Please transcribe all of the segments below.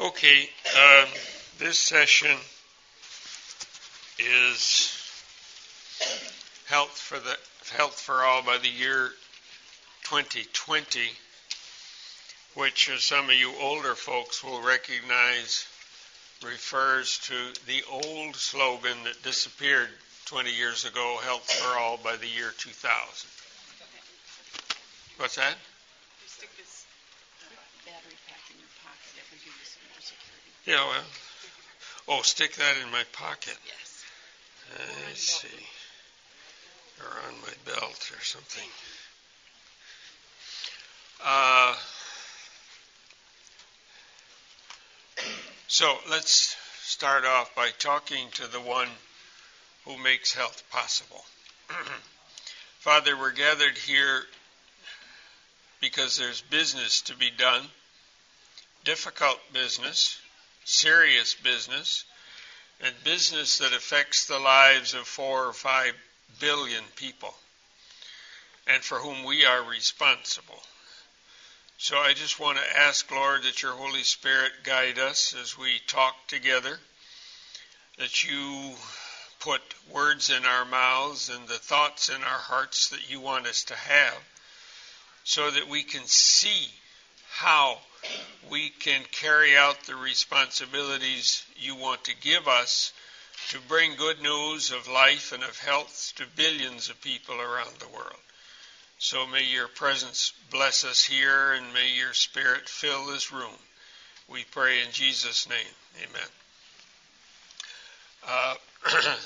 Okay, um, this session is health for the health for all by the year 2020, which as some of you older folks will recognize refers to the old slogan that disappeared 20 years ago, health for all by the year 2000. What's that? Yeah, well. Oh, stick that in my pocket. Yes. I see. Or on my belt or something. Uh, so let's start off by talking to the one who makes health possible. Father, we're gathered here because there's business to be done, difficult business, serious business, and business that affects the lives of four or five billion people, and for whom we are responsible. So I just want to ask, Lord, that your Holy Spirit guide us as we talk together, that you put words in our mouths and the thoughts in our hearts that you want us to have, so that we can see how we can carry out the responsibilities you want to give us to bring good news of life and of health to billions of people around the world. So may your presence bless us here and may your spirit fill this room. We pray in Jesus' name. Amen. Uh,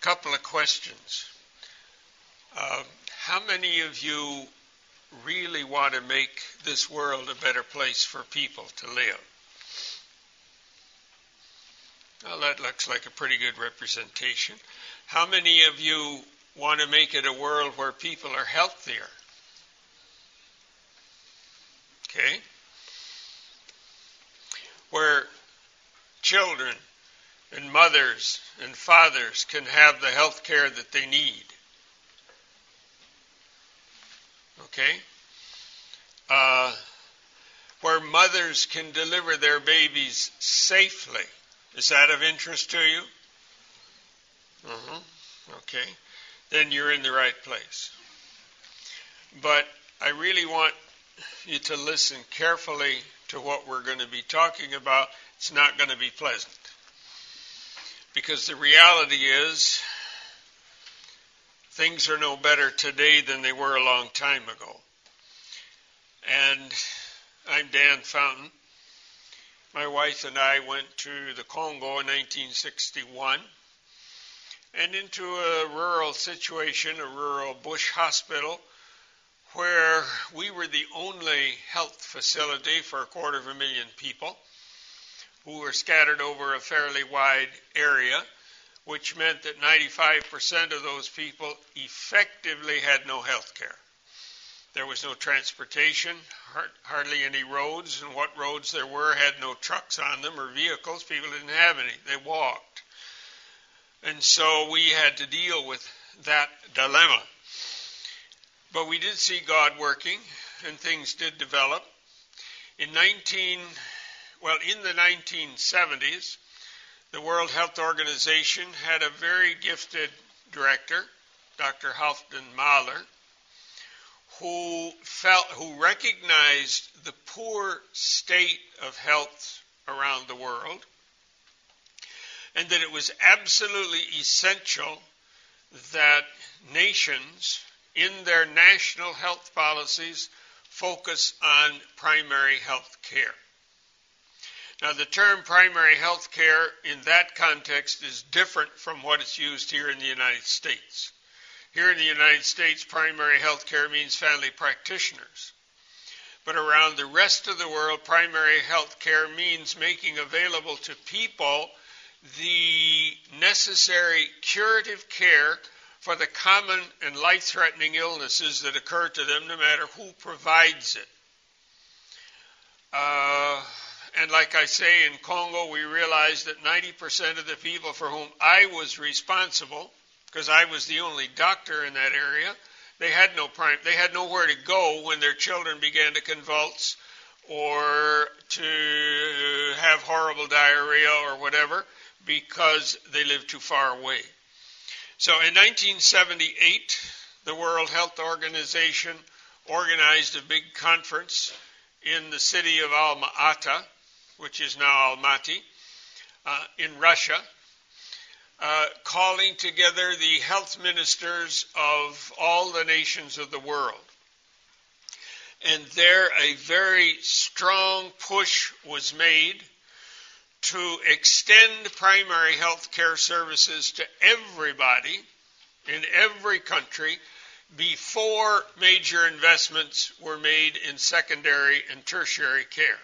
couple of questions. Uh, how many of you really want to make this world a better place for people to live? Well, that looks like a pretty good representation. How many of you want to make it a world where people are healthier? Okay? Where children and mothers and fathers can have the health care that they need. Okay? Uh, where mothers can deliver their babies safely. Is that of interest to you? Uh-huh. Okay. Then you're in the right place. But I really want you to listen carefully to what we're going to be talking about. It's not going to be pleasant. Because the reality is, things are no better today than they were a long time ago. And I'm Dan Fountain. My wife and I went to the Congo in 1961 and into a rural situation, a rural bush hospital, where we were the only health facility for a quarter of a million people who were scattered over a fairly wide area, which meant that 95% of those people effectively had no health care. There was no transportation, hardly any roads, and what roads there were had no trucks on them or vehicles. People didn't have any. They walked. And so we had to deal with that dilemma. But we did see God working, and things did develop. In 19, well, in the 1970s, the World Health Organization had a very gifted director, Dr. Halfdan Mahler, who felt who recognized the poor state of health around the world and that it was absolutely essential that nations in their national health policies focus on primary health care. Now, the term primary health care in that context is different from what is used here in the United States. Here in the United States, primary health care means family practitioners. But around the rest of the world, primary health care means making available to people the necessary curative care for the common and life threatening illnesses that occur to them, no matter who provides it. Uh, and like I say, in Congo, we realized that 90% of the people for whom I was responsible because I was the only doctor in that area, They had no prime, they had nowhere to go when their children began to convulse or to have horrible diarrhea or whatever because they lived too far away. So in 1978, the World Health Organization organized a big conference in the city of Alma Ata, which is now Almaty, uh, in Russia, uh, calling together the health ministers of all the nations of the world. And there a very strong push was made to extend primary health care services to everybody in every country before major investments were made in secondary and tertiary care.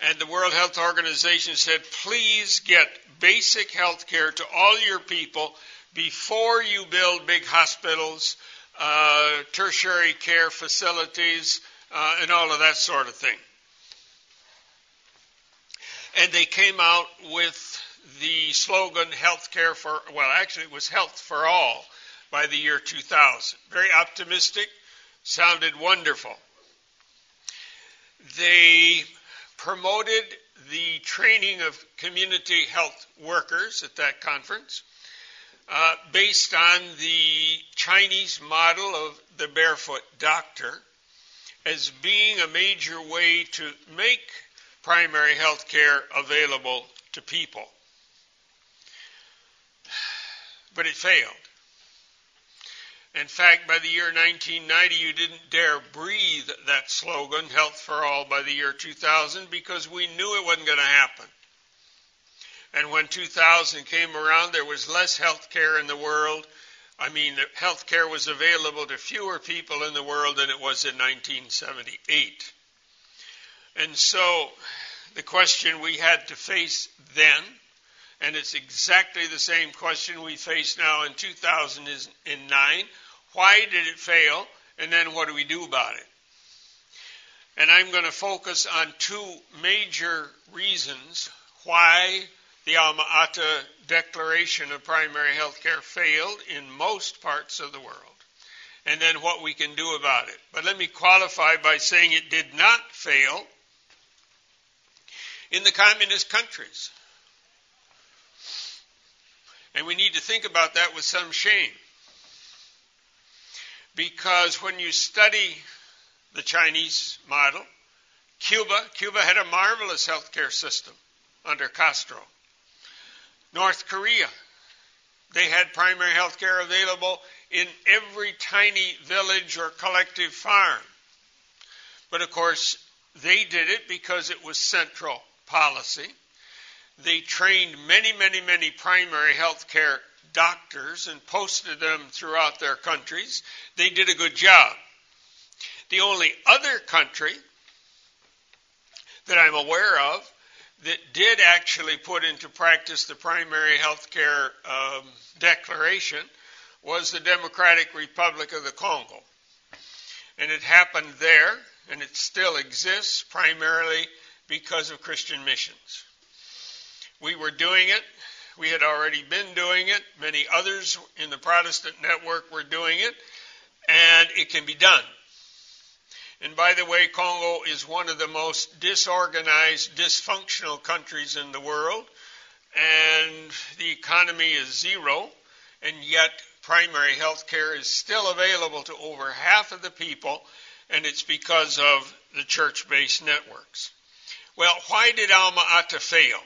And the World Health Organization said, please get basic health care to all your people before you build big hospitals, uh, tertiary care facilities, uh, and all of that sort of thing. And they came out with the slogan healthcare for, well, actually it was health for all by the year 2000. Very optimistic, sounded wonderful. They promoted the training of community health workers at that conference uh, based on the Chinese model of the barefoot doctor as being a major way to make primary health care available to people. But it failed. In fact, by the year 1990, you didn't dare breathe that slogan, Health for All, by the year 2000, because we knew it wasn't going to happen. And when 2000 came around, there was less health care in the world. I mean, health care was available to fewer people in the world than it was in 1978. And so, the question we had to face then, and it's exactly the same question we face now in 2009 why did it fail? And then what do we do about it? And I'm going to focus on two major reasons why the Alma Ata Declaration of Primary Health Care failed in most parts of the world, and then what we can do about it. But let me qualify by saying it did not fail in the communist countries. And we need to think about that with some shame. Because when you study the Chinese model, Cuba, Cuba had a marvelous healthcare system under Castro. North Korea, they had primary health care available in every tiny village or collective farm. But of course, they did it because it was central policy. They trained many, many, many primary health care doctors and posted them throughout their countries. They did a good job. The only other country that I'm aware of that did actually put into practice the primary health care um, declaration was the Democratic Republic of the Congo. And it happened there, and it still exists primarily because of Christian missions. We were doing it we had already been doing it. Many others in the Protestant network were doing it. And it can be done. And by the way, Congo is one of the most disorganized, dysfunctional countries in the world. And the economy is zero. And yet, primary health care is still available to over half of the people. And it's because of the church based networks. Well, why did Alma Ata fail?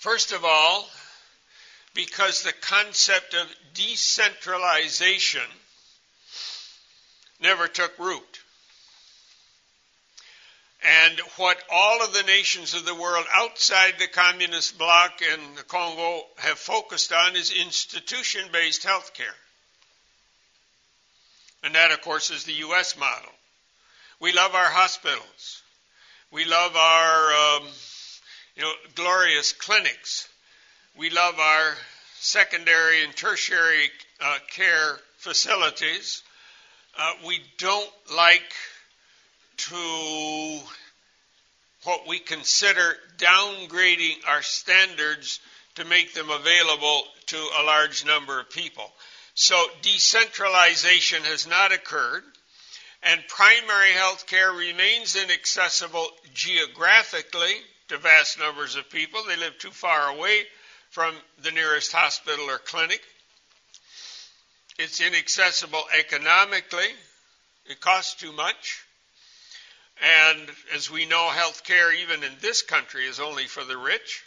First of all, because the concept of decentralization never took root. And what all of the nations of the world outside the communist bloc and the Congo have focused on is institution based health care. And that, of course, is the U.S. model. We love our hospitals. We love our um, you know, glorious clinics. We love our secondary and tertiary uh, care facilities. Uh, we don't like to what we consider downgrading our standards to make them available to a large number of people. So decentralization has not occurred, and primary health care remains inaccessible geographically to vast numbers of people. They live too far away from the nearest hospital or clinic. It's inaccessible economically. It costs too much. And as we know, health care, even in this country, is only for the rich.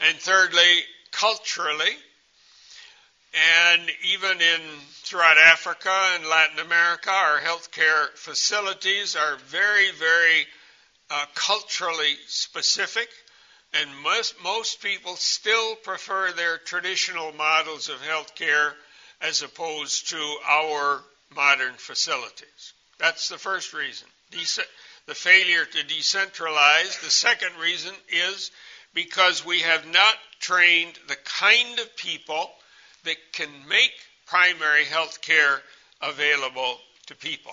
And thirdly, culturally, and even in throughout Africa and Latin America, our healthcare facilities are very, very uh, culturally specific, and most, most people still prefer their traditional models of healthcare as opposed to our modern facilities. That's the first reason. the failure to decentralize. The second reason is because we have not trained the kind of people that can make primary health care available to people.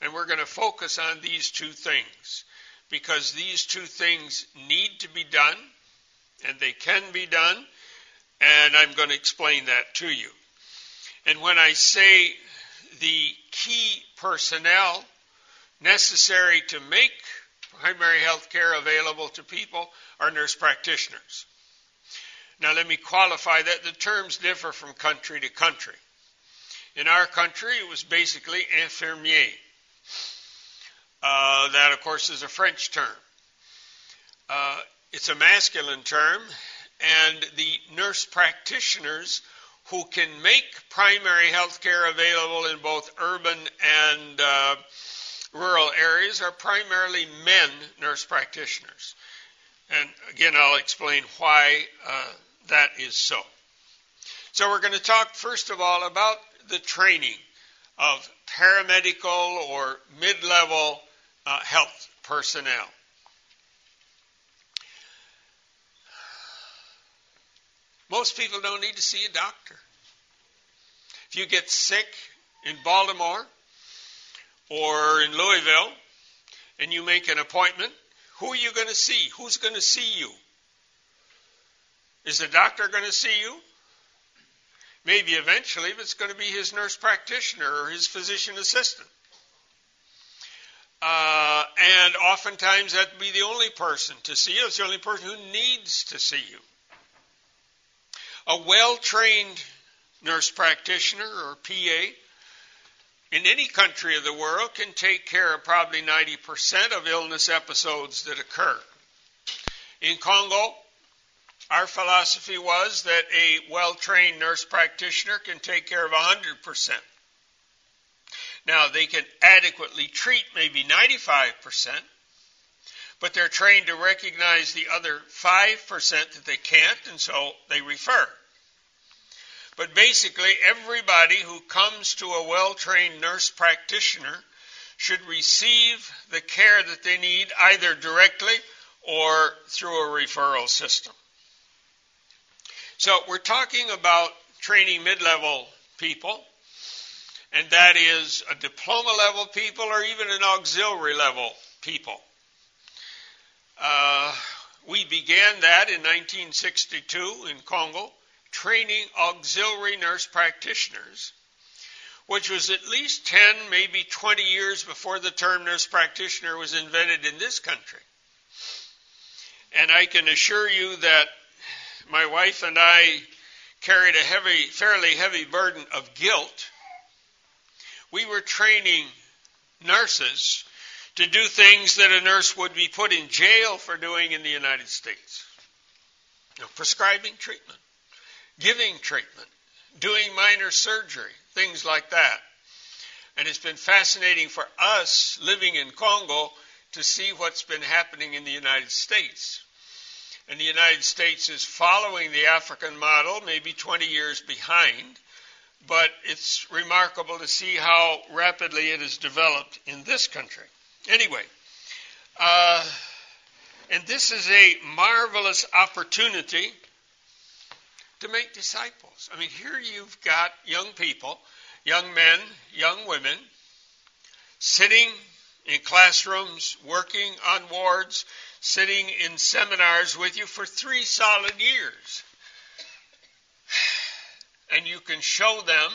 And we're going to focus on these two things because these two things need to be done and they can be done, and I'm going to explain that to you. And when I say the key personnel necessary to make primary health care available to people are nurse practitioners. Now, let me qualify that. The terms differ from country to country. In our country, it was basically infirmier. Uh, that, of course, is a French term. Uh, it's a masculine term, and the nurse practitioners who can make primary health care available in both urban and uh, rural areas are primarily men nurse practitioners. And again, I'll explain why uh, that is so. So we're going to talk first of all about the training of paramedical or mid-level uh, health personnel. Most people don't need to see a doctor. If you get sick in Baltimore or in Louisville and you make an appointment, who are you going to see? Who's going to see you? Is the doctor going to see you? Maybe eventually, but it's going to be his nurse practitioner or his physician assistant. Uh, and oftentimes that would be the only person to see you. It's the only person who needs to see you. A well trained nurse practitioner or PA in any country of the world can take care of probably 90% of illness episodes that occur. In Congo, our philosophy was that a well trained nurse practitioner can take care of 100%. Now, they can adequately treat maybe 95%, but they're trained to recognize the other 5% that they can't, and so they refer. But basically, everybody who comes to a well trained nurse practitioner should receive the care that they need either directly or through a referral system. So we're talking about training mid-level people, and that is a diploma level people or even an auxiliary level people. Uh, we began that in 1962 in Congo, training auxiliary nurse practitioners, which was at least 10, maybe 20 years before the term nurse practitioner was invented in this country. And I can assure you that my wife and I carried a heavy, fairly heavy burden of guilt. We were training nurses to do things that a nurse would be put in jail for doing in the United States. You know, prescribing treatment, giving treatment, doing minor surgery, things like that. And it's been fascinating for us living in Congo to see what's been happening in the United States. And the United States is following the African model, maybe 20 years behind, but it's remarkable to see how rapidly it has developed in this country. Anyway, uh, and this is a marvelous opportunity to make disciples. I mean, here you've got young people, young men, young women, sitting in classrooms, working on wards, sitting in seminars with you for three solid years. and you can show them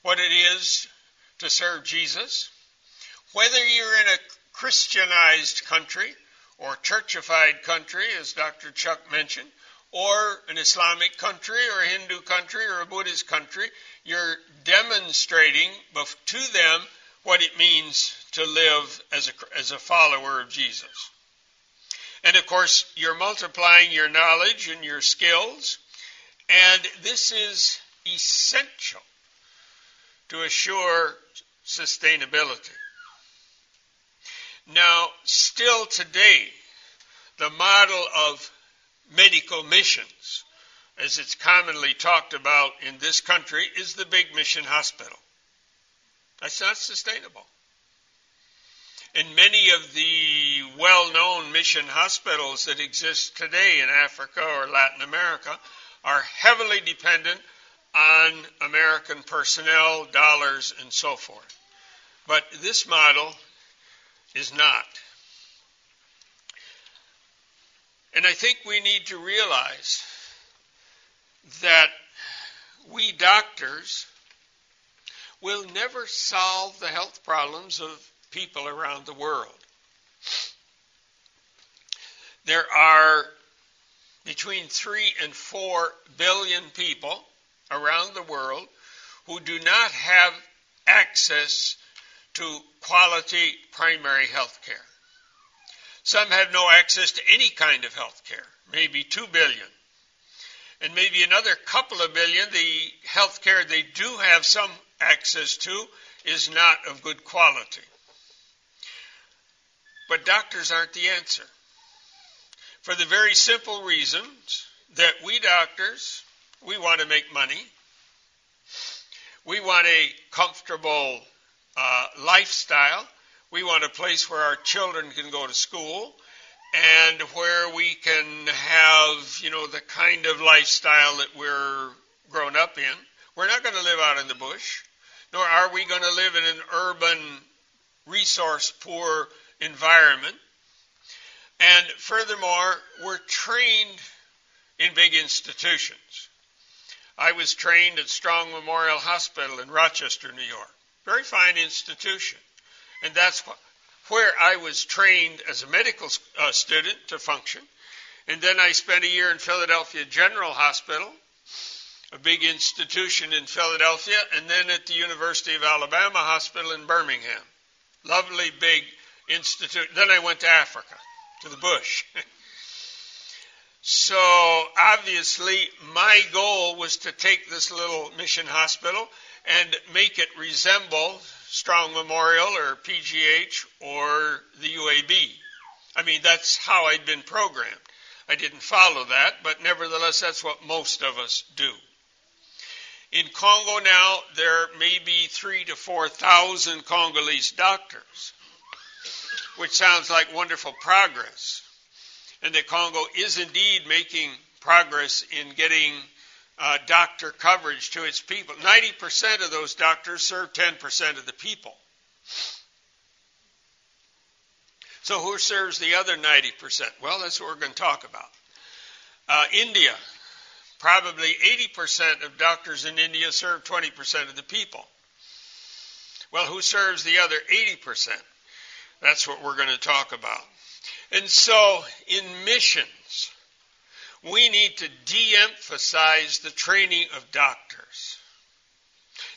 what it is to serve Jesus. Whether you're in a Christianized country or churchified country, as Dr. Chuck mentioned, or an Islamic country or a Hindu country or a Buddhist country, you're demonstrating to them what it means to live as a, as a follower of Jesus. And of course, you're multiplying your knowledge and your skills, and this is essential to assure sustainability. Now, still today, the model of medical missions, as it's commonly talked about in this country, is the big mission hospital. That's not sustainable. And many of the well known mission hospitals that exist today in Africa or Latin America are heavily dependent on American personnel, dollars, and so forth. But this model is not. And I think we need to realize that we doctors will never solve the health problems of people around the world. There are between 3 and 4 billion people around the world who do not have access to quality primary health care. Some have no access to any kind of health care, maybe 2 billion. And maybe another couple of billion, the health care they do have some access to is not of good quality. But doctors aren't the answer. For the very simple reasons that we doctors, we want to make money. We want a comfortable uh, lifestyle. We want a place where our children can go to school and where we can have, you know, the kind of lifestyle that we're grown up in. We're not going to live out in the bush, nor are we going to live in an urban, resource poor environment. And furthermore, we're trained in big institutions. I was trained at Strong Memorial Hospital in Rochester, New York. Very fine institution. And that's where I was trained as a medical uh, student to function. And then I spent a year in Philadelphia General Hospital, a big institution in Philadelphia, and then at the University of Alabama Hospital in Birmingham. Lovely big institute. Then I went to Africa, to the bush. so obviously, my goal was to take this little mission hospital and make it resemble Strong Memorial or PGH or the UAB. I mean, that's how I'd been programmed. I didn't follow that, but nevertheless, that's what most of us do. In Congo now, there may be three to four thousand Congolese doctors which sounds like wonderful progress. And that Congo is indeed making progress in getting uh, doctor coverage to its people. 90% of those doctors serve 10% of the people. So, who serves the other 90%? Well, that's what we're going to talk about. Uh, India, probably 80% of doctors in India serve 20% of the people. Well, who serves the other 80%? That's what we're going to talk about. And so, in missions, we need to de emphasize the training of doctors.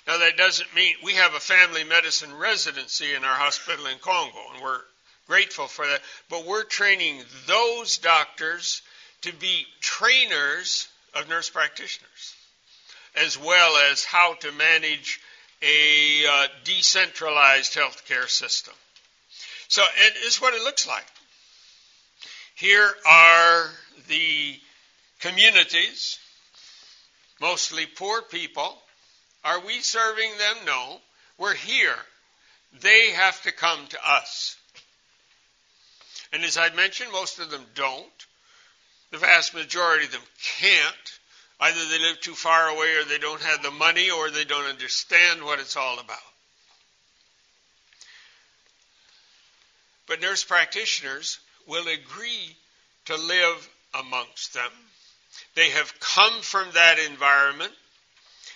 Now, that doesn't mean we have a family medicine residency in our hospital in Congo, and we're grateful for that. But we're training those doctors to be trainers of nurse practitioners, as well as how to manage a uh, decentralized healthcare system. So it is what it looks like. Here are the communities, mostly poor people. Are we serving them? No. We're here. They have to come to us. And as I mentioned, most of them don't. The vast majority of them can't. Either they live too far away or they don't have the money or they don't understand what it's all about. But nurse practitioners will agree to live amongst them. They have come from that environment.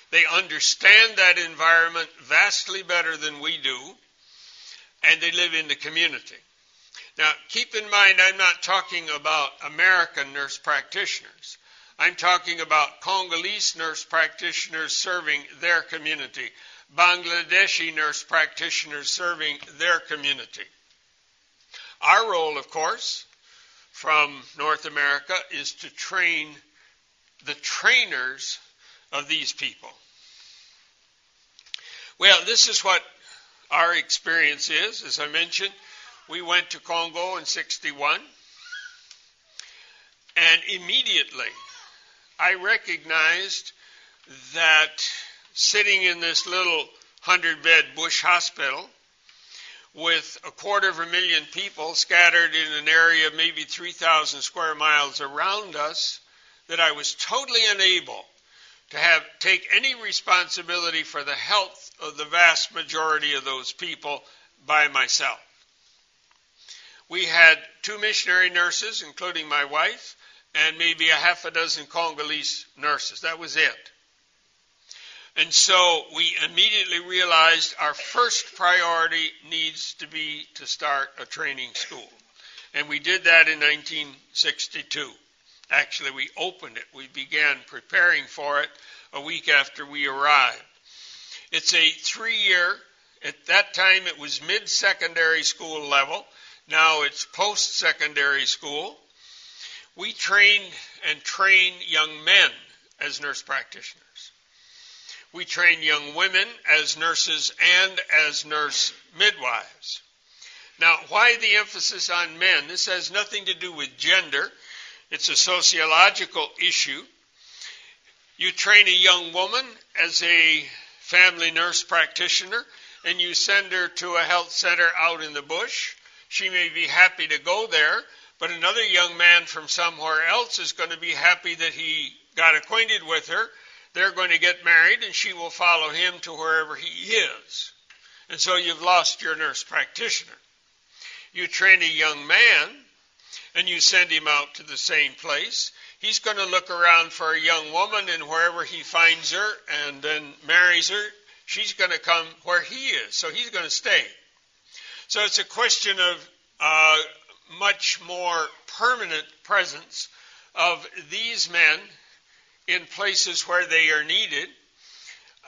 They understand that environment vastly better than we do, and they live in the community. Now, keep in mind, I'm not talking about American nurse practitioners. I'm talking about Congolese nurse practitioners serving their community, Bangladeshi nurse practitioners serving their community. Our role, of course, from North America is to train the trainers of these people. Well, this is what our experience is. As I mentioned, we went to Congo in 61, and immediately I recognized that sitting in this little 100 bed bush hospital with a quarter of a million people scattered in an area maybe 3,000 square miles around us, that I was totally unable to have take any responsibility for the health of the vast majority of those people by myself. We had two missionary nurses, including my wife, and maybe a half a dozen Congolese nurses. That was it. And so we immediately realized our first priority needs to be to start a training school. And we did that in 1962. Actually, we opened it. We began preparing for it a week after we arrived. It's a three year, at that time it was mid secondary school level. Now it's post secondary school. We train and train young men as nurse practitioners. We train young women as nurses and as nurse midwives. Now, why the emphasis on men? This has nothing to do with gender. It's a sociological issue. You train a young woman as a family nurse practitioner and you send her to a health center out in the bush. She may be happy to go there, but another young man from somewhere else is going to be happy that he got acquainted with her they're going to get married and she will follow him to wherever he is. And so you've lost your nurse practitioner. You train a young man and you send him out to the same place. He's going to look around for a young woman and wherever he finds her and then marries her, she's going to come where he is. So he's going to stay. So it's a question of uh, much more permanent presence of these men in places where they are needed.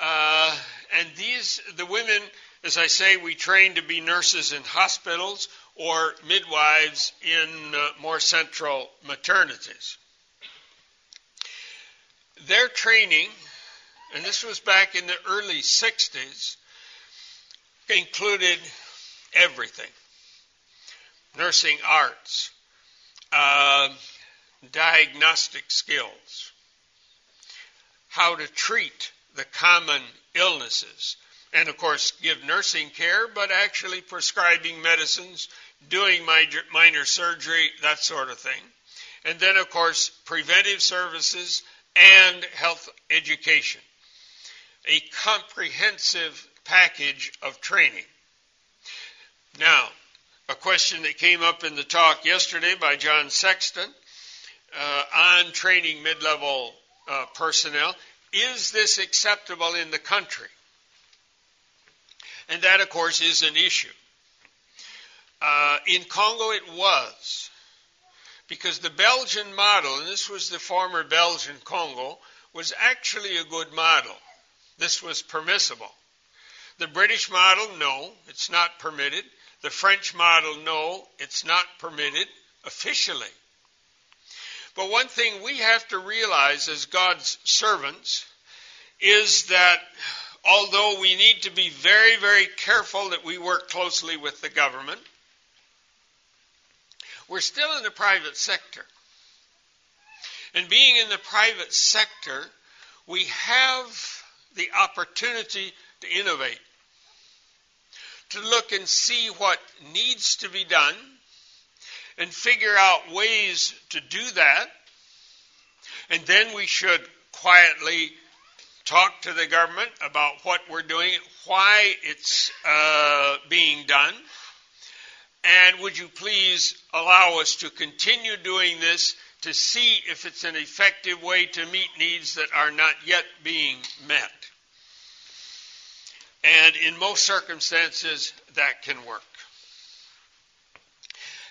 Uh, and these, the women, as I say, we train to be nurses in hospitals or midwives in uh, more central maternities. Their training, and this was back in the early 60s, included everything nursing arts, uh, diagnostic skills, how to treat the common illnesses. And of course, give nursing care, but actually prescribing medicines, doing minor surgery, that sort of thing. And then, of course, preventive services and health education. A comprehensive package of training. Now, a question that came up in the talk yesterday by John Sexton uh, on training mid level uh, personnel. Is this acceptable in the country? And that, of course, is an issue. Uh, in Congo, it was. Because the Belgian model, and this was the former Belgian Congo, was actually a good model. This was permissible. The British model, no, it's not permitted. The French model, no, it's not permitted officially. But one thing we have to realize as God's servants is that although we need to be very, very careful that we work closely with the government, we're still in the private sector. And being in the private sector, we have the opportunity to innovate, to look and see what needs to be done and figure out ways to do that. And then we should quietly talk to the government about what we're doing, why it's uh, being done. And would you please allow us to continue doing this to see if it's an effective way to meet needs that are not yet being met? And in most circumstances, that can work.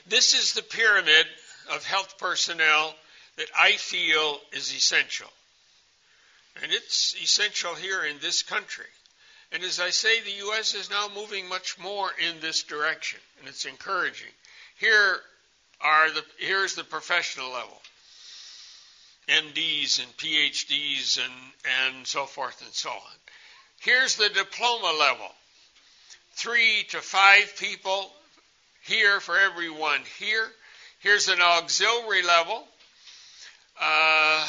This is the pyramid of health personnel that I feel is essential. And it's essential here in this country. And as I say, the U.S. is now moving much more in this direction, and it's encouraging. Here are the here's the professional level. MDs and PhDs and, and so forth and so on. Here's the diploma level. Three to five people here for everyone here. Here's an auxiliary level, uh,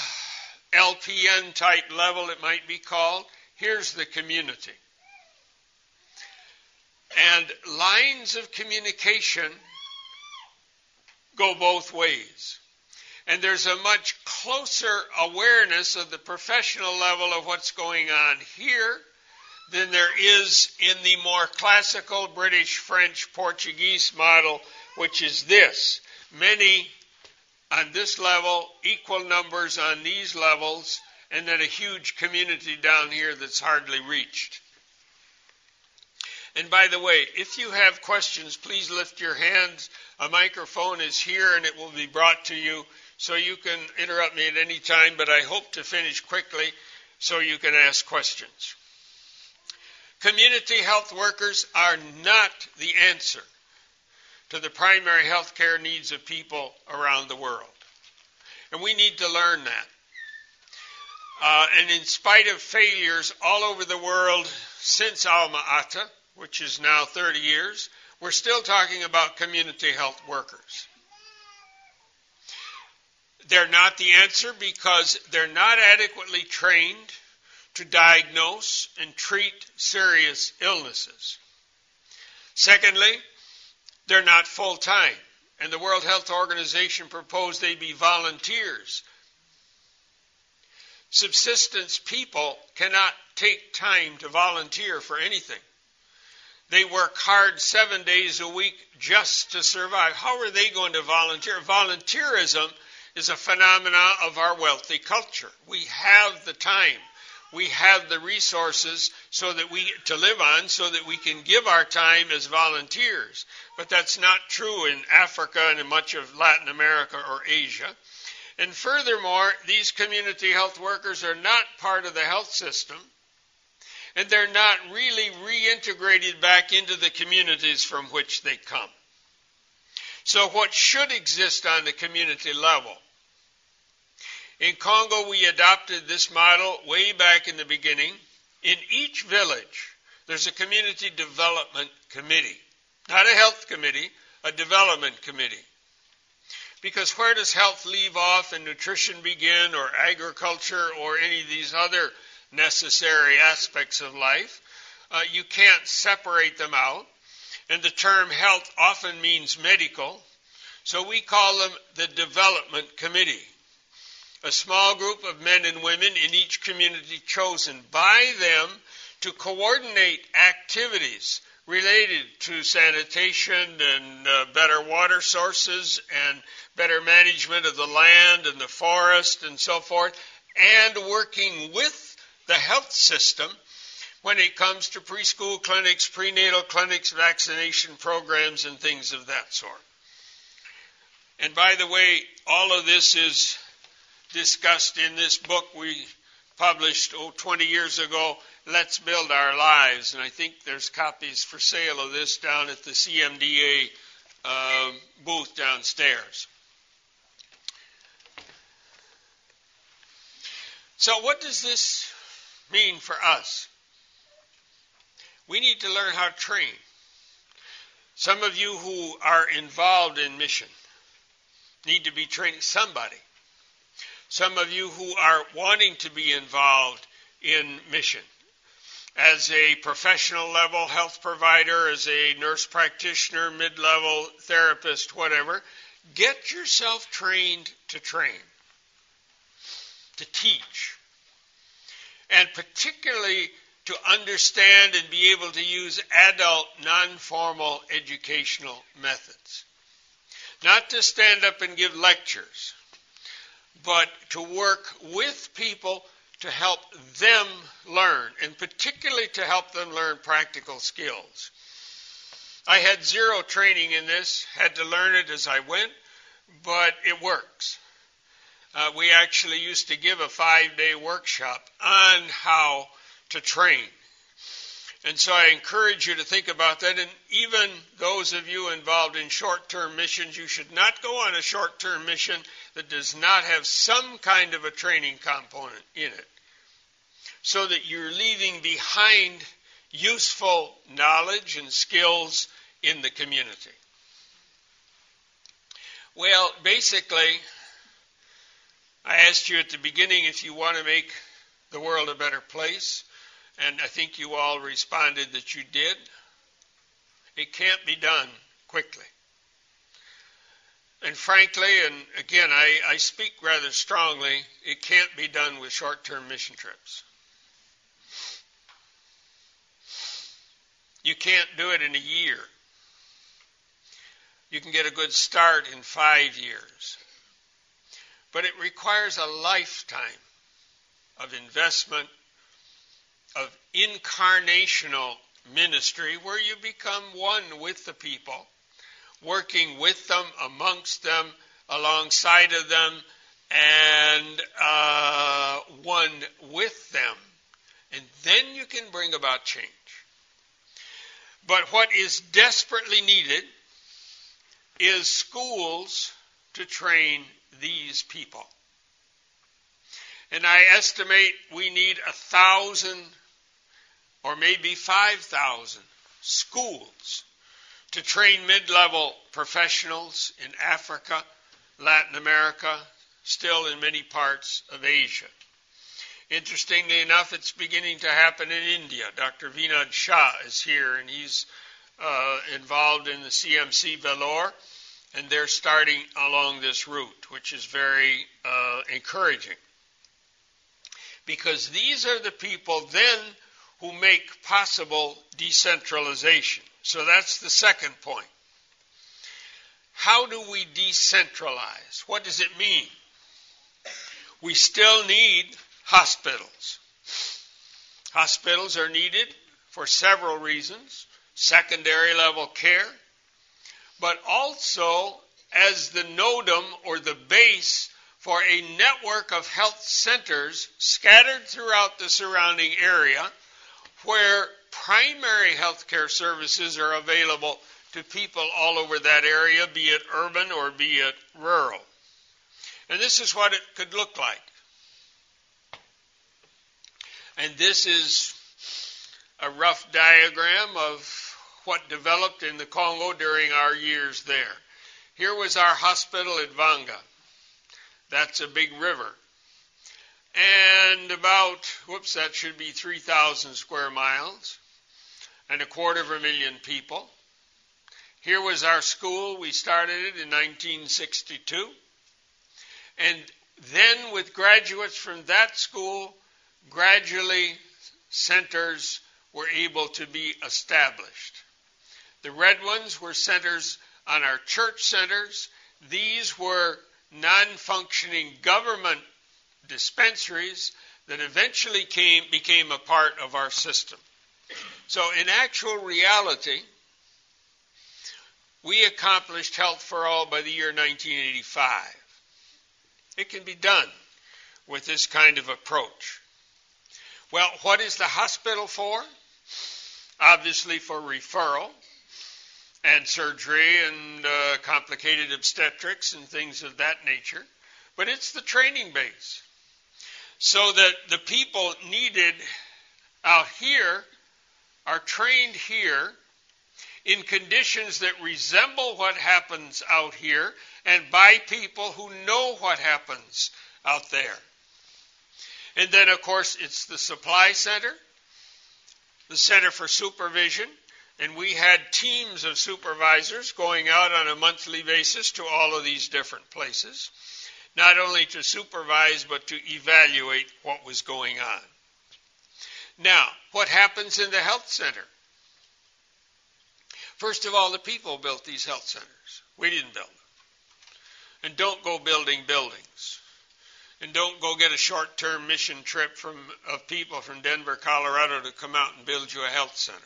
LPN type level, it might be called. Here's the community. And lines of communication go both ways. And there's a much closer awareness of the professional level of what's going on here than there is in the more classical British, French, Portuguese model, which is this. Many on this level, equal numbers on these levels, and then a huge community down here that's hardly reached. And by the way, if you have questions, please lift your hands. A microphone is here and it will be brought to you, so you can interrupt me at any time, but I hope to finish quickly so you can ask questions. Community health workers are not the answer to the primary health care needs of people around the world. And we need to learn that. Uh, and in spite of failures all over the world since Alma Ata, which is now 30 years, we're still talking about community health workers. They're not the answer because they're not adequately trained to diagnose and treat serious illnesses. Secondly, they're not full time, and the World Health Organization proposed they be volunteers. Subsistence people cannot take time to volunteer for anything. They work hard seven days a week just to survive. How are they going to volunteer? Volunteerism is a phenomenon of our wealthy culture. We have the time we have the resources so that we to live on so that we can give our time as volunteers. But that's not true in Africa and in much of Latin America or Asia. And furthermore these community health workers are not part of the health system and they're not really reintegrated back into the communities from which they come. So what should exist on the community level in Congo, we adopted this model way back in the beginning. In each village, there's a community development committee, not a health committee, a development committee. Because where does health leave off and nutrition begin, or agriculture, or any of these other necessary aspects of life? Uh, you can't separate them out. And the term health often means medical. So we call them the development committee a small group of men and women in each community chosen by them to coordinate activities related to sanitation and uh, better water sources and better management of the land and the forest and so forth, and working with the health system when it comes to preschool clinics, prenatal clinics, vaccination programs, and things of that sort. And by the way, all of this is discussed in this book we published oh, 20 years ago, Let's Build Our Lives. And I think there's copies for sale of this down at the CMDA uh, booth downstairs. So, what does this mean for us? We need to learn how to train. Some of you who are involved in mission need to be training somebody some of you who are wanting to be involved in mission as a professional level health provider, as a nurse practitioner, mid level therapist, whatever, get yourself trained to train, to teach, and particularly to understand and be able to use adult non formal educational methods. Not to stand up and give lectures but to work with people to help them learn, and particularly to help them learn practical skills. I had zero training in this, had to learn it as I went, but it works. Uh, we actually used to give a five day workshop on how to train. And so I encourage you to think about that. And even those of you involved in short term missions, you should not go on a short term mission that does not have some kind of a training component in it. So that you're leaving behind useful knowledge and skills in the community. Well, basically, I asked you at the beginning if you want to make the world a better place. And I think you all responded that you did. It can't be done quickly. And frankly, and again, I, I speak rather strongly, it can't be done with short term mission trips. You can't do it in a year. You can get a good start in five years. But it requires a lifetime of investment of incarnational ministry where you become one with the people, working with them, amongst them, alongside of them, and uh, one with them. And then you can bring about change. But what is desperately needed is schools to train these people. And I estimate we need a thousand or maybe 5,000 schools to train mid level professionals in Africa, Latin America, still in many parts of Asia. Interestingly enough, it's beginning to happen in India. Dr. Vinod Shah is here, and he's uh, involved in the CMC Vellore, and they're starting along this route, which is very uh, encouraging. Because these are the people then who make possible decentralization. So that's the second point. How do we decentralize? What does it mean? We still need hospitals. Hospitals are needed for several reasons secondary level care, but also as the nodum or the base for a network of health centers scattered throughout the surrounding area where primary health care services are available to people all over that area, be it urban or be it rural. And this is what it could look like. And this is a rough diagram of what developed in the Congo during our years there. Here was our hospital at Vanga. That's a big river and about, whoops, that should be 3,000 square miles and a quarter of a million people. Here was our school. We started it in 1962. And then, with graduates from that school, gradually centers were able to be established. The red ones were centers on our church centers. These were non functioning government dispensaries that eventually came, became a part of our system. So, in actual reality, we accomplished Health for All by the year 1985. It can be done with this kind of approach. Well, what is the hospital for? Obviously, for referral and surgery and uh, complicated obstetrics and things of that nature. But it's the training base so that the people needed out here are trained here in conditions that resemble what happens out here and by people who know what happens out there. And then, of course, it's the supply center, the center for supervision, and we had teams of supervisors going out on a monthly basis to all of these different places not only to supervise, but to evaluate what was going on. Now, what happens in the health center? First of all, the people built these health centers. We didn't build them. And don't go building buildings. And don't go get a short term mission trip from, of people from Denver, Colorado to come out and build you a health center.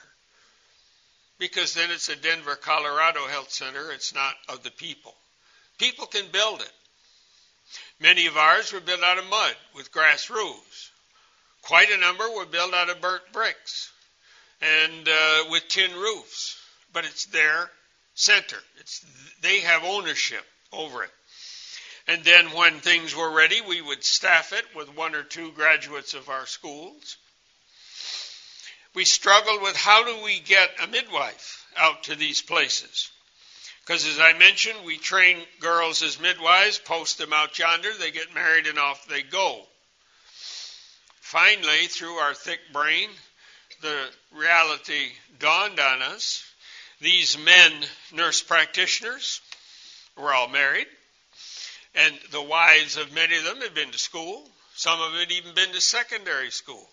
Because then it's a Denver, Colorado health center, it's not of the people. People can build it. Many of ours were built out of mud with grass roofs. Quite a number were built out of burnt bricks and uh, with tin roofs. But it's their center. It's, they have ownership over it. And then when things were ready, we would staff it with one or two graduates of our schools. We struggled with how do we get a midwife out to these places? Because as I mentioned, we train girls as midwives, post them out yonder, they get married and off they go. Finally, through our thick brain, the reality dawned on us. These men, nurse practitioners, were all married. And the wives of many of them had been to school. Some of them had even been to secondary school.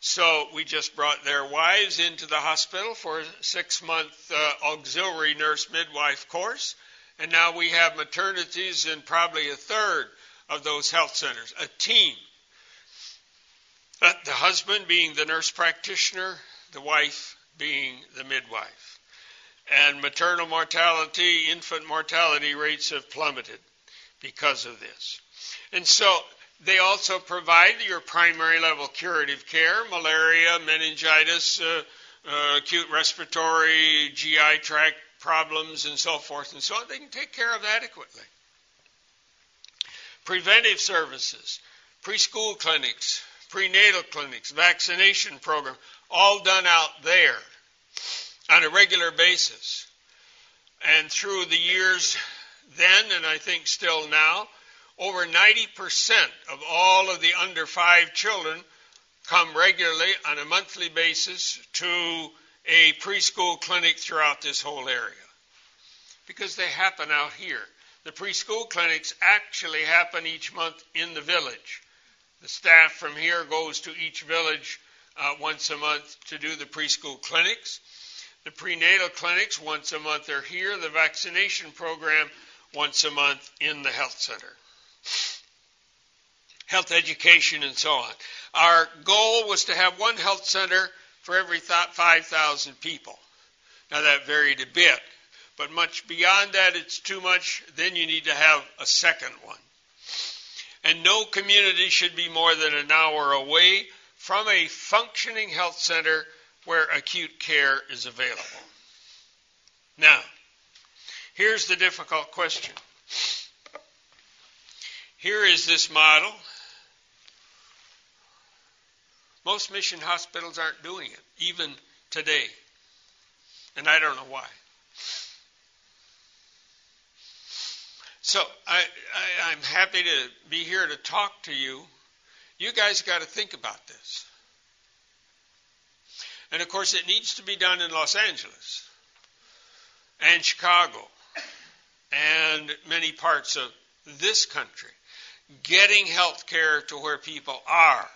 So we just brought their wives into the hospital for a six month uh, auxiliary nurse midwife course. And now we have maternities in probably a third of those health centers, a team. Uh, the husband being the nurse practitioner, the wife being the midwife. And maternal mortality, infant mortality rates have plummeted because of this. And so they also provide your primary level curative care malaria, meningitis, uh, uh, acute respiratory, GI tract problems, and so forth and so on. They can take care of adequately. Preventive services, preschool clinics, prenatal clinics, vaccination program, all done out there on a regular basis. And through the years then, and I think still now, over 90% of all of the under five children come regularly on a monthly basis to a preschool clinic throughout this whole area because they happen out here. The preschool clinics actually happen each month in the village. The staff from here goes to each village uh, once a month to do the preschool clinics. The prenatal clinics once a month are here. The vaccination program once a month in the health center. Health education and so on. Our goal was to have one health center for every 5,000 people. Now that varied a bit, but much beyond that, it's too much. Then you need to have a second one. And no community should be more than an hour away from a functioning health center where acute care is available. Now, Here's the difficult question. Here is this model. Most mission hospitals aren't doing it, even today. And I don't know why. So I, am happy to be here to talk to you. You guys got to think about this. And of course, it needs to be done in Los Angeles and Chicago and many parts of this country, getting health care to where people are.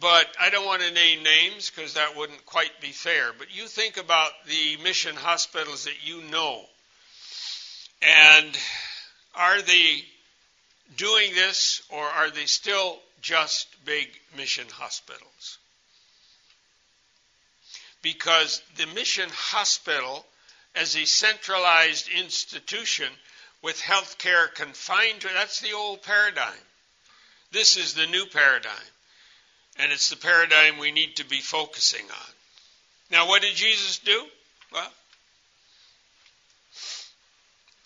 But I don't want to name names because that wouldn't quite be fair. But you think about the mission hospitals that you know. And are they doing this or are they still just big mission hospitals? Because the mission hospital as a centralized institution with health care confined to that's the old paradigm. This is the new paradigm. And it's the paradigm we need to be focusing on. Now, what did Jesus do? Well,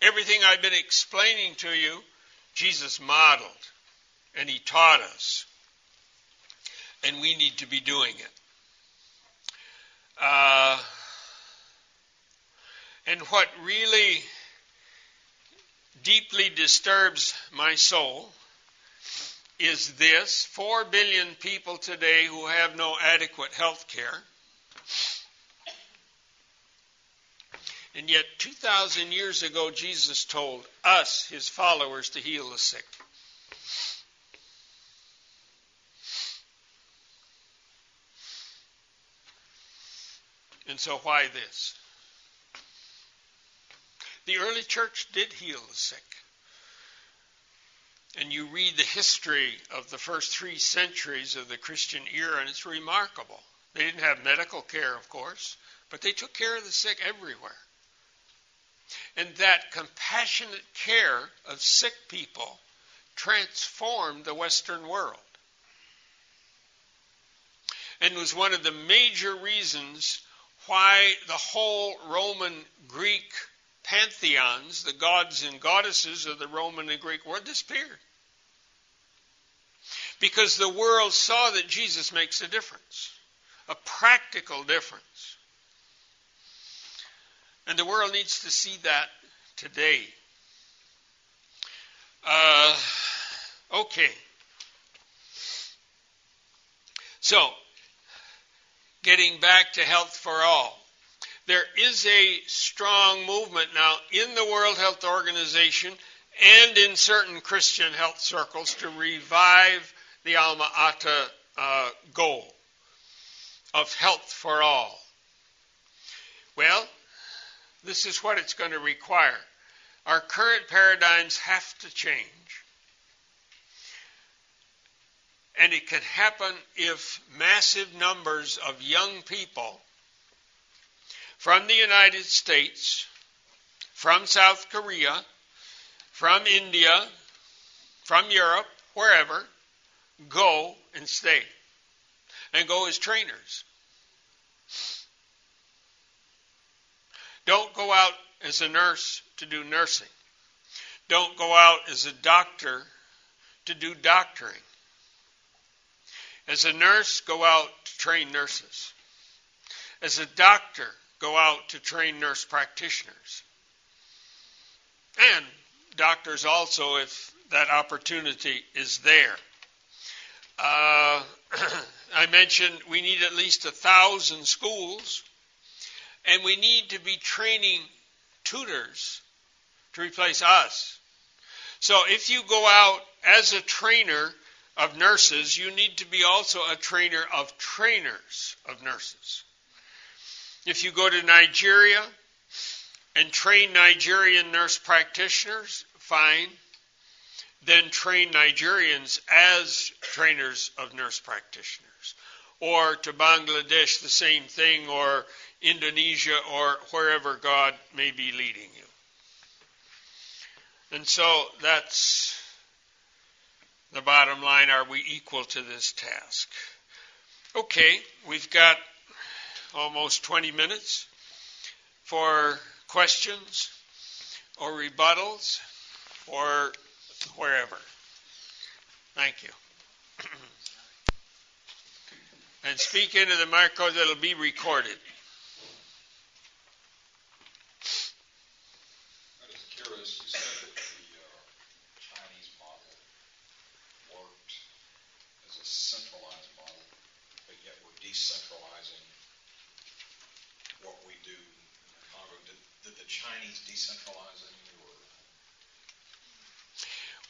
everything I've been explaining to you, Jesus modeled and he taught us. And we need to be doing it. Uh, and what really deeply disturbs my soul is this 4 billion people today who have no adequate health care. And yet, 2,000 years ago, Jesus told us, his followers, to heal the sick. And so, why this? The early church did heal the sick. And you read the history of the first three centuries of the Christian era, and it's remarkable. They didn't have medical care, of course, but they took care of the sick everywhere. And that compassionate care of sick people transformed the Western world and was one of the major reasons why the whole Roman Greek pantheons, the gods and goddesses of the Roman and Greek world, disappeared. Because the world saw that Jesus makes a difference, a practical difference. And the world needs to see that today. Uh, okay. So, getting back to health for all. There is a strong movement now in the World Health Organization and in certain Christian health circles to revive the Alma Ata uh, goal of health for all. Well, this is what it's going to require. Our current paradigms have to change. And it can happen if massive numbers of young people from the United States, from South Korea, from India, from Europe, wherever, go and stay. And go as trainers. Don't go out as a nurse to do nursing. Don't go out as a doctor to do doctoring. As a nurse, go out to train nurses. As a doctor, go out to train nurse practitioners. And doctors also, if that opportunity is there. Uh, I mentioned we need at least a thousand schools, and we need to be training tutors to replace us. So if you go out as a trainer of nurses, you need to be also a trainer of trainers of nurses. If you go to Nigeria and train Nigerian nurse practitioners, fine. Then train Nigerians as trainers of nurse practitioners. Or to Bangladesh, the same thing, or Indonesia, or wherever God may be leading you. And so that's the bottom line are we equal to this task? Okay, we've got almost 20 minutes for questions or rebuttals or wherever. Thank you. and speak into the microphone that'll be recorded.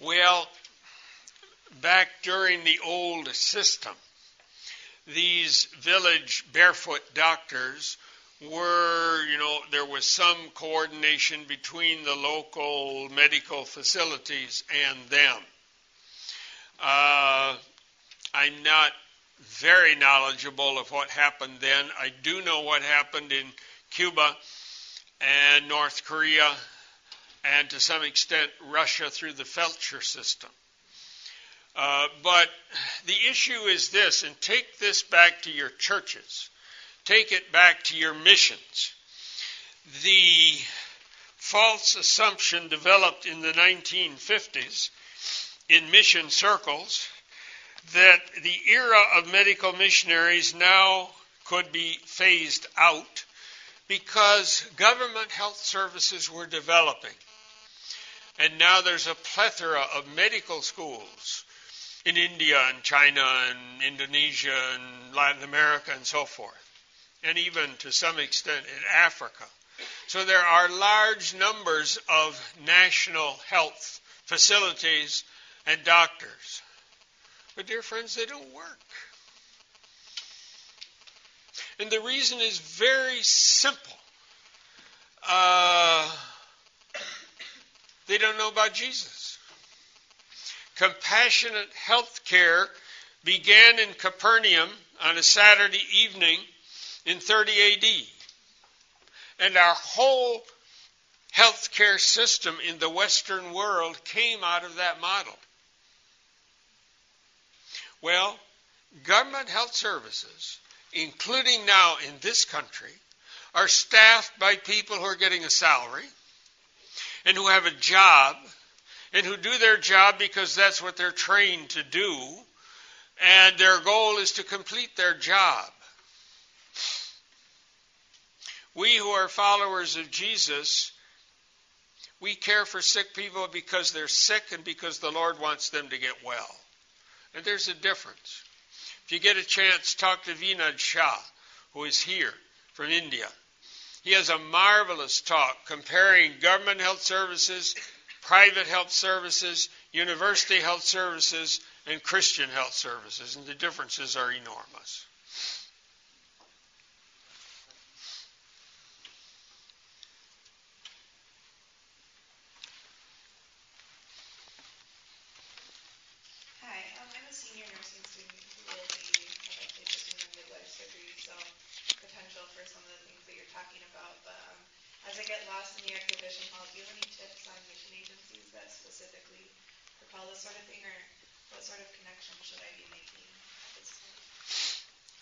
Well, back during the old system, these village barefoot doctors were, you know, there was some coordination between the local medical facilities and them. Uh, I'm not very knowledgeable of what happened then. I do know what happened in Cuba and North Korea and to some extent Russia through the Feldsher system. Uh, but the issue is this, and take this back to your churches, take it back to your missions. The false assumption developed in the 1950s in mission circles that the era of medical missionaries now could be phased out because government health services were developing. And now there's a plethora of medical schools in India and China and Indonesia and Latin America and so forth, and even to some extent in Africa. So there are large numbers of national health facilities and doctors. But, dear friends, they don't work. And the reason is very simple. Uh, they don't know about Jesus. compassionate health care began in Capernaum on a Saturday evening in 30 AD. And our whole healthcare system in the Western world came out of that model. Well, government health services, including now in this country, are staffed by people who are getting a salary and who have a job and who do their job because that's what they're trained to do, and their goal is to complete their job. We who are followers of Jesus, we care for sick people because they're sick and because the Lord wants them to get well. And there's a difference. If you get a chance, talk to Vinod Shah, who is here from India. He has a marvelous talk comparing government health services, private health services, university health services, and Christian health services, and the differences are enormous.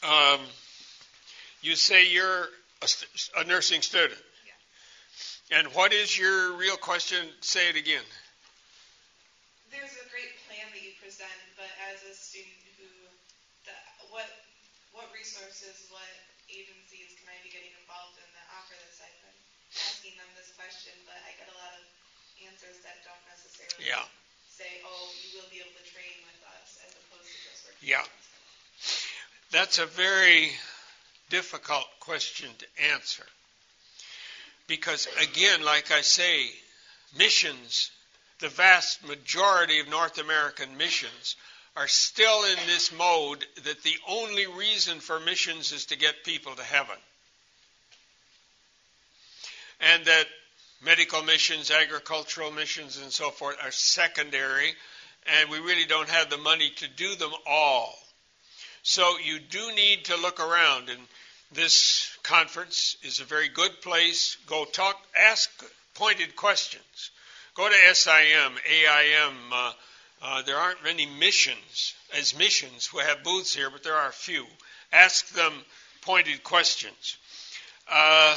Um, you say you're a, a nursing student. Yeah. And what is your real question? Say it again. There's a great plan that you present, but as a student who, the, what what resources, what agencies can I be getting involved in that offer this? I've been asking them this question, but I get a lot of answers that don't necessarily yeah. say, "Oh, you will be able to train with us," as opposed to just working. Yeah. That's a very difficult question to answer. Because, again, like I say, missions, the vast majority of North American missions, are still in this mode that the only reason for missions is to get people to heaven. And that medical missions, agricultural missions, and so forth are secondary, and we really don't have the money to do them all. So you do need to look around, and this conference is a very good place. Go talk, ask pointed questions. Go to SIM, AIM. Uh, uh, there aren't many missions as missions who have booths here, but there are a few. Ask them pointed questions. Uh,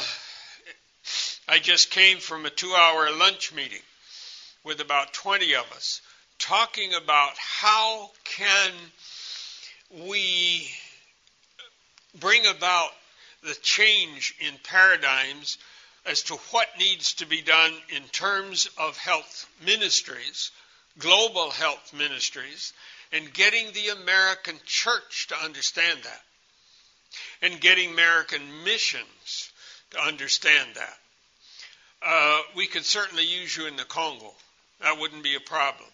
I just came from a two hour lunch meeting with about 20 of us talking about how can we bring about the change in paradigms as to what needs to be done in terms of health ministries, global health ministries, and getting the American church to understand that, and getting American missions to understand that. Uh, we could certainly use you in the Congo. That wouldn't be a problem.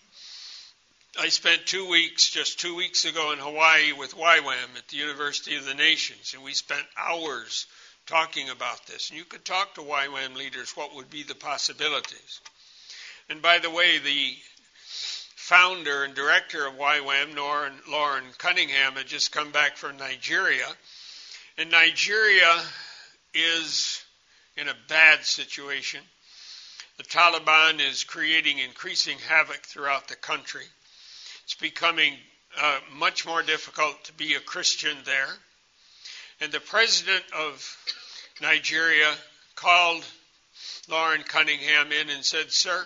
I spent two weeks, just two weeks ago, in Hawaii with YWAM at the University of the Nations, and we spent hours talking about this. And you could talk to YWAM leaders what would be the possibilities. And by the way, the founder and director of YWAM, Loren, Loren Cunningham, had just come back from Nigeria. And Nigeria is in a bad situation. The Taliban is creating increasing havoc throughout the country. It's becoming uh, much more difficult to be a Christian there. And the president of Nigeria called Loren Cunningham in and said, Sir,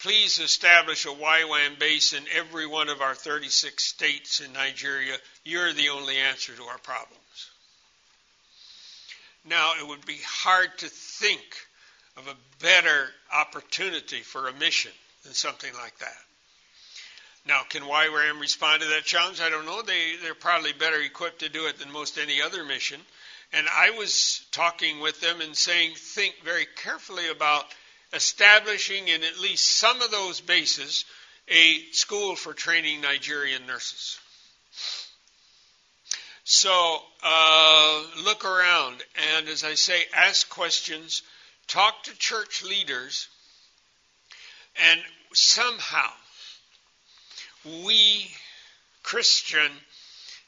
please establish a YWAM base in every one of our 36 states in Nigeria. You're the only answer to our problems. Now, it would be hard to think of a better opportunity for a mission than something like that. Now, can YWAM respond to that challenge? I don't know. They, they're probably better equipped to do it than most any other mission. And I was talking with them and saying, think very carefully about establishing in at least some of those bases a school for training Nigerian nurses. So uh, look around and, as I say, ask questions, talk to church leaders, and somehow we Christian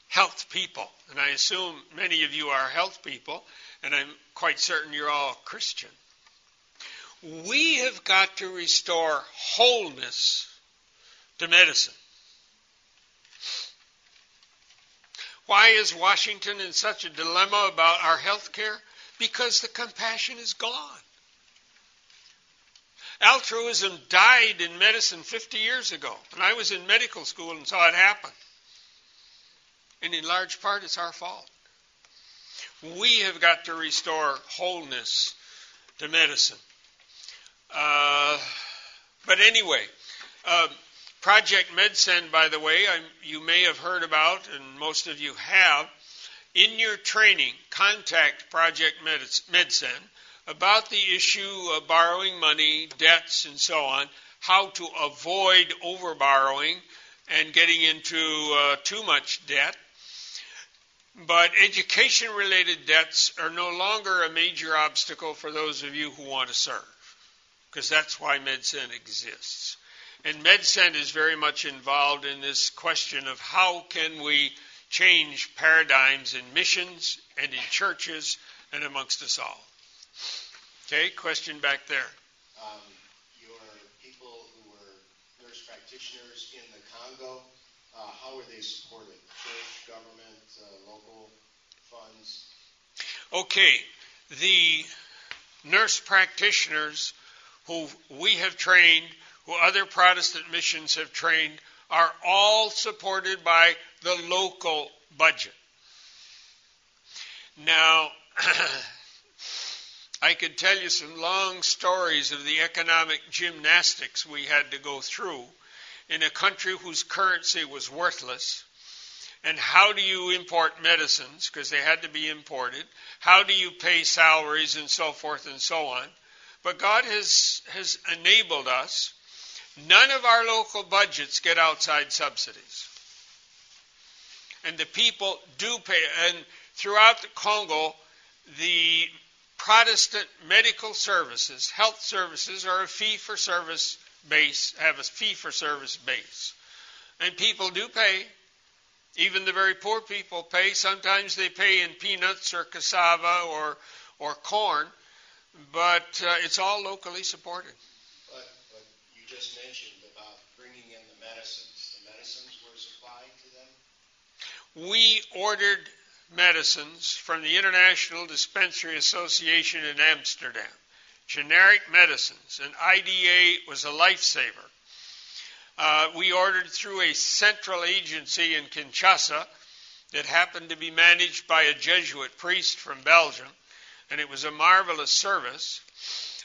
health people, and I assume many of you are health people, and I'm quite certain you're all Christian. We have got to restore wholeness to medicine. Why is Washington in such a dilemma about our health care? Because the compassion is gone. Altruism died in medicine 50 years ago, and I was in medical school and saw it happen. And in large part, it's our fault. We have got to restore wholeness to medicine. Uh, but anyway, uh, Project MedSend, by the way, I'm, you may have heard about, and most of you have. In your training, contact Project MedSend about the issue of borrowing money, debts, and so on, how to avoid overborrowing and getting into uh, too much debt. But education related debts are no longer a major obstacle for those of you who want to serve, because that's why MedSend exists. And MedSend is very much involved in this question of how can we change paradigms in missions and in churches and amongst us all. Okay, question back there. Um, your people who were nurse practitioners in the Congo, uh, how were they supported? Church, government, uh, local funds? Okay, the nurse practitioners who we have trained who other Protestant missions have trained are all supported by the local budget. Now, I could tell you some long stories of the economic gymnastics we had to go through in a country whose currency was worthless. And how do you import medicines? Because they had to be imported. How do you pay salaries and so forth and so on? But God has, has enabled us None of our local budgets get outside subsidies. And the people do pay. And throughout the Congo, the Protestant medical services, health services, are a fee for service base, have a fee for service base. And people do pay. Even the very poor people pay. Sometimes they pay in peanuts or cassava or, or corn, but uh, it's all locally supported just mentioned about bringing in the medicines. The medicines were supplied to them? We ordered medicines from the International Dispensary Association in Amsterdam, generic medicines, and IDA was a lifesaver. Uh, we ordered through a central agency in Kinshasa that happened to be managed by a Jesuit priest from Belgium, and it was a marvelous service.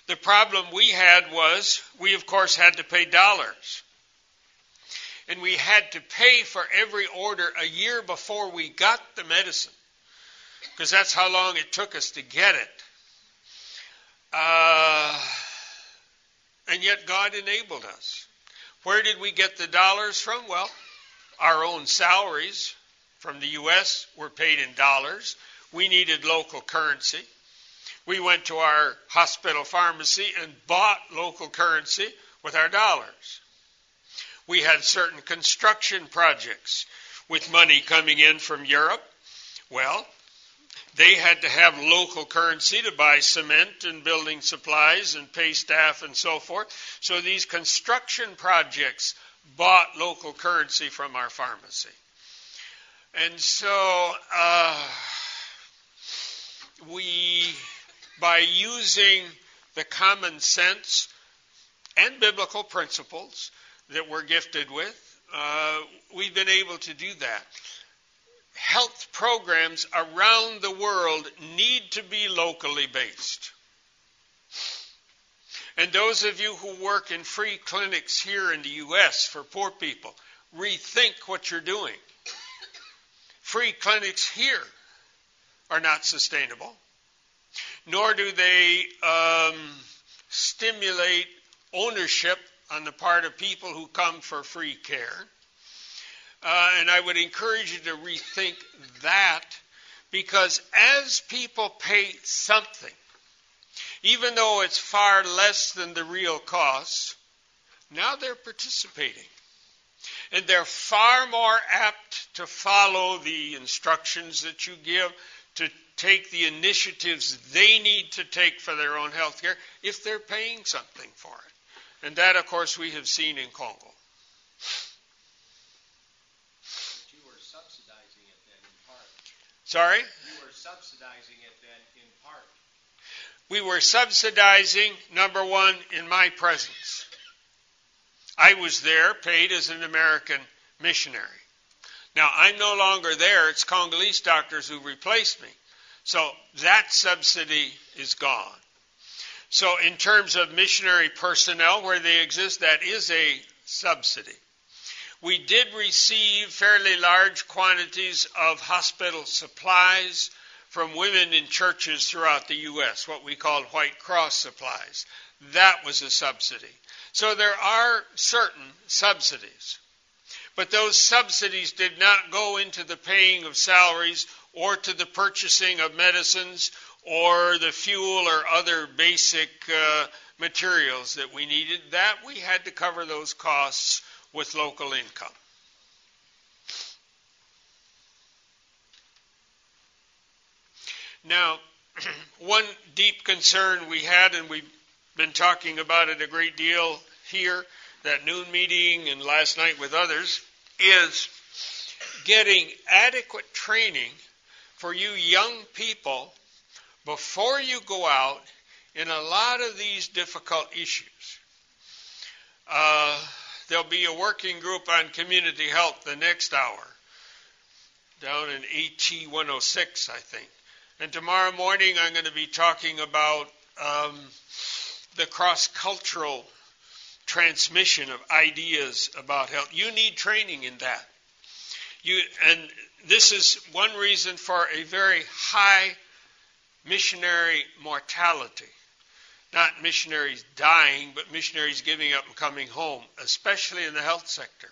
The problem we had was we, of course, had to pay dollars. And we had to pay for every order a year before we got the medicine, because that's how long it took us to get it. Uh, and yet God enabled us. Where did we get the dollars from? Well, our own salaries from the U.S. were paid in dollars. We needed local currency. We went to our hospital pharmacy and bought local currency with our dollars. We had certain construction projects with money coming in from Europe. Well, they had to have local currency to buy cement and building supplies and pay staff and so forth. So these construction projects bought local currency from our pharmacy. And so uh, we by using the common sense and biblical principles that we're gifted with, uh, we've been able to do that. Health programs around the world need to be locally based. And those of you who work in free clinics here in the U.S. for poor people, rethink what you're doing. Free clinics here are not sustainable nor do they um, stimulate ownership on the part of people who come for free care. Uh, and I would encourage you to rethink that because as people pay something, even though it's far less than the real cost, now they're participating. And they're far more apt to follow the instructions that you give, to take the initiatives they need to take for their own health care if they're paying something for it. And that, of course, we have seen in Congo. But you were subsidizing it then in part. Sorry? You were subsidizing it then in part. We were subsidizing, number one, in my presence. I was there, paid as an American missionary. Now, I'm no longer there. It's Congolese doctors who replaced me. So that subsidy is gone. So, in terms of missionary personnel, where they exist, that is a subsidy. We did receive fairly large quantities of hospital supplies from women in churches throughout the U.S., what we call White Cross supplies. That was a subsidy. So there are certain subsidies. But those subsidies did not go into the paying of salaries or to the purchasing of medicines or the fuel or other basic uh, materials that we needed. That we had to cover those costs with local income. Now, one deep concern we had, and we've been talking about it a great deal here, that noon meeting and last night with others, is getting adequate training for you young people before you go out in a lot of these difficult issues. Uh, there'll be a working group on community health the next hour down in AT 106, I think. And tomorrow morning, I'm going to be talking about um, the cross cultural transmission of ideas about health. You need training in that. You, and this is one reason for a very high missionary mortality. Not missionaries dying, but missionaries giving up and coming home, especially in the health sector.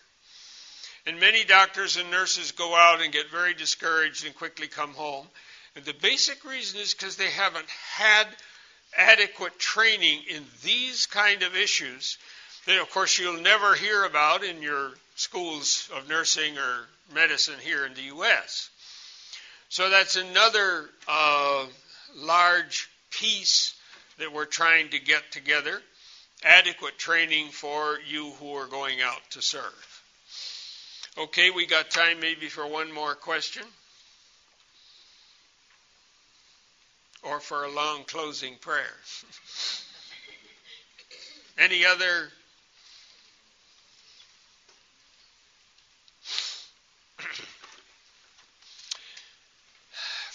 And many doctors and nurses go out and get very discouraged and quickly come home. And the basic reason is because they haven't had adequate training in these kind of issues that, of course, you'll never hear about in your schools of nursing or medicine here in the U.S. So that's another uh, large piece that we're trying to get together adequate training for you who are going out to serve. Okay, we got time maybe for one more question. or for a long closing prayer. Any other?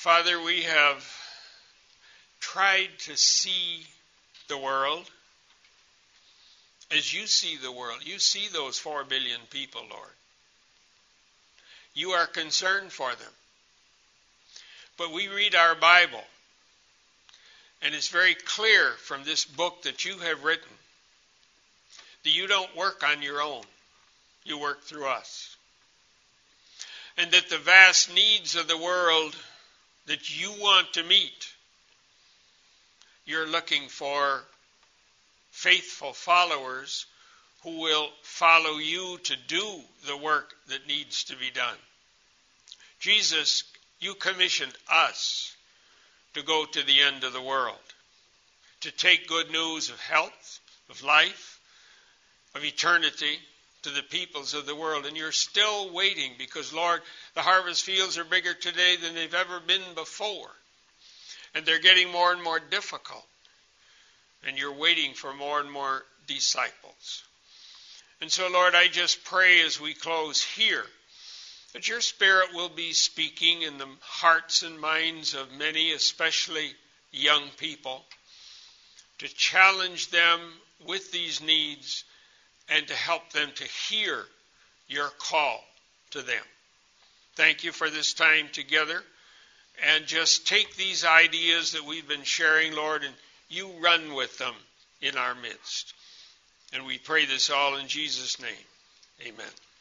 Father, we have tried to see the world as you see the world. You see those four billion people, Lord. You are concerned for them. But we read our Bible and it's very clear from this book that you have written that you don't work on your own, you work through us. And that the vast needs of the world that you want to meet, you're looking for faithful followers who will follow you to do the work that needs to be done. Jesus, you commissioned us to go to the end of the world, to take good news of health, of life, of eternity to the peoples of the world. And you're still waiting because, Lord, the harvest fields are bigger today than they've ever been before. And they're getting more and more difficult. And you're waiting for more and more disciples. And so, Lord, I just pray as we close here that your Spirit will be speaking in the hearts and minds of many, especially young people, to challenge them with these needs and to help them to hear your call to them. Thank you for this time together. And just take these ideas that we've been sharing, Lord, and you run with them in our midst. And we pray this all in Jesus' name. Amen.